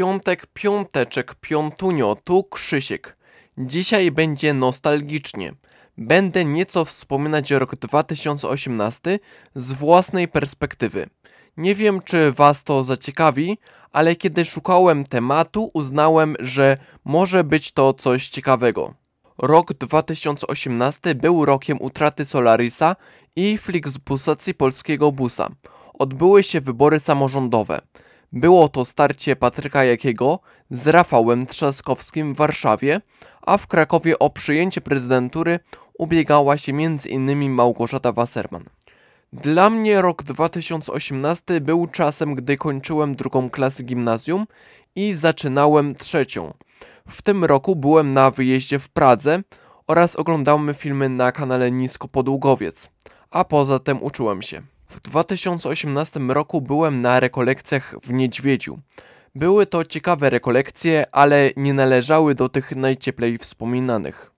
Piątek, piąteczek, piątunio, tu Krzysiek. Dzisiaj będzie nostalgicznie. Będę nieco wspominać rok 2018 z własnej perspektywy. Nie wiem, czy Was to zaciekawi, ale kiedy szukałem tematu, uznałem, że może być to coś ciekawego. Rok 2018 był rokiem utraty Solarisa i Flixbusacji polskiego busa. Odbyły się wybory samorządowe. Było to starcie Patryka Jakiego z Rafałem Trzaskowskim w Warszawie, a w Krakowie o przyjęcie prezydentury ubiegała się m.in. Małgorzata Wasserman. Dla mnie rok 2018 był czasem, gdy kończyłem drugą klasę gimnazjum i zaczynałem trzecią. W tym roku byłem na wyjeździe w Pradze oraz oglądałem filmy na kanale Nisko Podługowiec, a poza tym uczyłem się. W 2018 roku byłem na rekolekcjach w Niedźwiedziu. Były to ciekawe rekolekcje, ale nie należały do tych najcieplej wspominanych.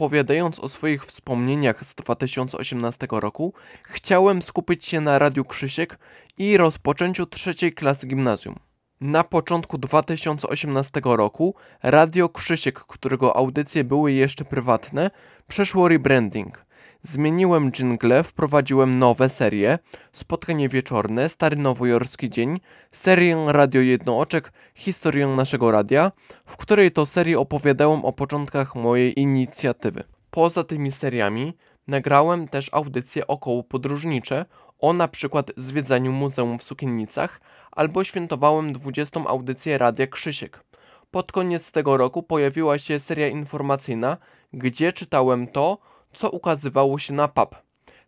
Opowiadając o swoich wspomnieniach z 2018 roku, chciałem skupić się na Radiu Krzysiek i rozpoczęciu trzeciej klasy gimnazjum. Na początku 2018 roku Radio Krzysiek, którego audycje były jeszcze prywatne, przeszło rebranding. Zmieniłem jingle, wprowadziłem nowe serie, spotkanie wieczorne, Stary Nowojorski Dzień, serię Radio Jednooczek, historię naszego radia, w której to serii opowiadałem o początkach mojej inicjatywy. Poza tymi seriami nagrałem też audycje około podróżnicze o na przykład zwiedzaniu muzeum w Sukiennicach albo świętowałem 20. audycję Radia Krzysiek. Pod koniec tego roku pojawiła się seria informacyjna, gdzie czytałem to, co ukazywało się na pub.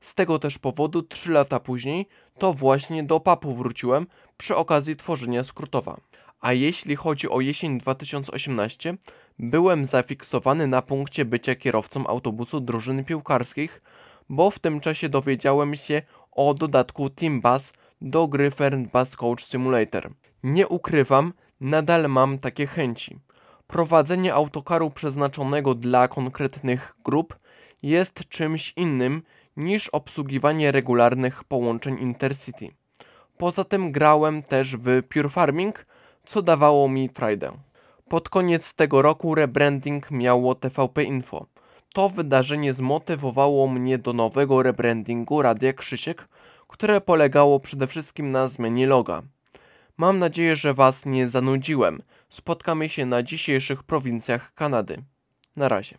Z tego też powodu 3 lata później to właśnie do pubu wróciłem przy okazji tworzenia skrótowa. A jeśli chodzi o jesień 2018, byłem zafiksowany na punkcie bycia kierowcą autobusu drużyny piłkarskich, bo w tym czasie dowiedziałem się o dodatku Team Bus do gry Fern Bus Coach Simulator. Nie ukrywam, nadal mam takie chęci. Prowadzenie autokaru przeznaczonego dla konkretnych grup jest czymś innym niż obsługiwanie regularnych połączeń Intercity. Poza tym grałem też w Pure Farming, co dawało mi frajdę. Pod koniec tego roku rebranding miało TVP Info. To wydarzenie zmotywowało mnie do nowego rebrandingu Radia Krzysiek, które polegało przede wszystkim na zmianie loga. Mam nadzieję, że Was nie zanudziłem. Spotkamy się na dzisiejszych prowincjach Kanady. Na razie.